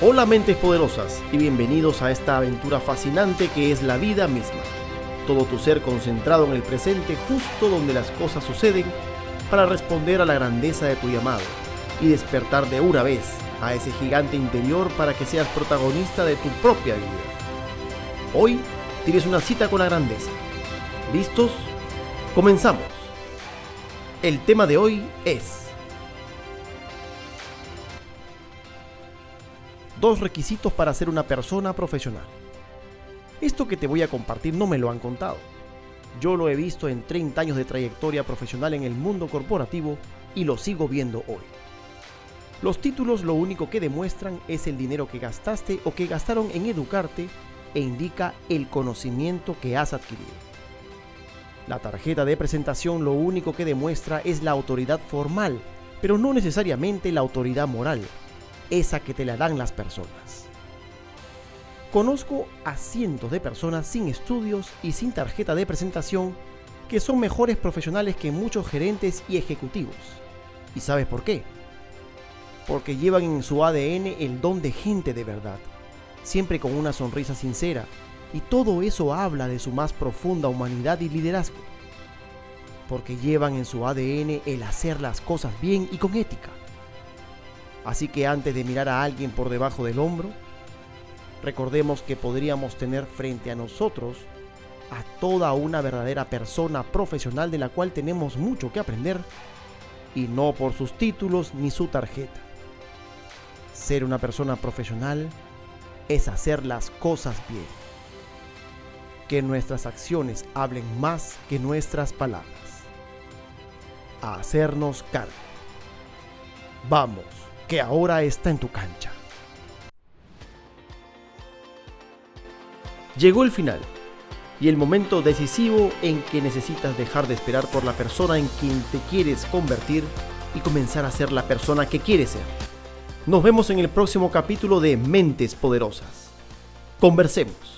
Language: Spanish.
Hola mentes poderosas y bienvenidos a esta aventura fascinante que es la vida misma. Todo tu ser concentrado en el presente justo donde las cosas suceden para responder a la grandeza de tu llamado y despertar de una vez a ese gigante interior para que seas protagonista de tu propia vida. Hoy tienes una cita con la grandeza. ¿Listos? Comenzamos. El tema de hoy es dos requisitos para ser una persona profesional. Esto que te voy a compartir no me lo han contado. Yo lo he visto en 30 años de trayectoria profesional en el mundo corporativo y lo sigo viendo hoy. Los títulos lo único que demuestran es el dinero que gastaste o que gastaron en educarte e indica el conocimiento que has adquirido. La tarjeta de presentación lo único que demuestra es la autoridad formal, pero no necesariamente la autoridad moral, esa que te la dan las personas. Conozco a cientos de personas sin estudios y sin tarjeta de presentación que son mejores profesionales que muchos gerentes y ejecutivos. ¿Y sabes por qué? Porque llevan en su ADN el don de gente de verdad, siempre con una sonrisa sincera, y todo eso habla de su más profunda humanidad y liderazgo. Porque llevan en su ADN el hacer las cosas bien y con ética. Así que antes de mirar a alguien por debajo del hombro, recordemos que podríamos tener frente a nosotros a toda una verdadera persona profesional de la cual tenemos mucho que aprender y no por sus títulos ni su tarjeta. Ser una persona profesional es hacer las cosas bien. Que nuestras acciones hablen más que nuestras palabras. A hacernos cargo. Vamos que ahora está en tu cancha. Llegó el final y el momento decisivo en que necesitas dejar de esperar por la persona en quien te quieres convertir y comenzar a ser la persona que quieres ser. Nos vemos en el próximo capítulo de Mentes Poderosas. Conversemos.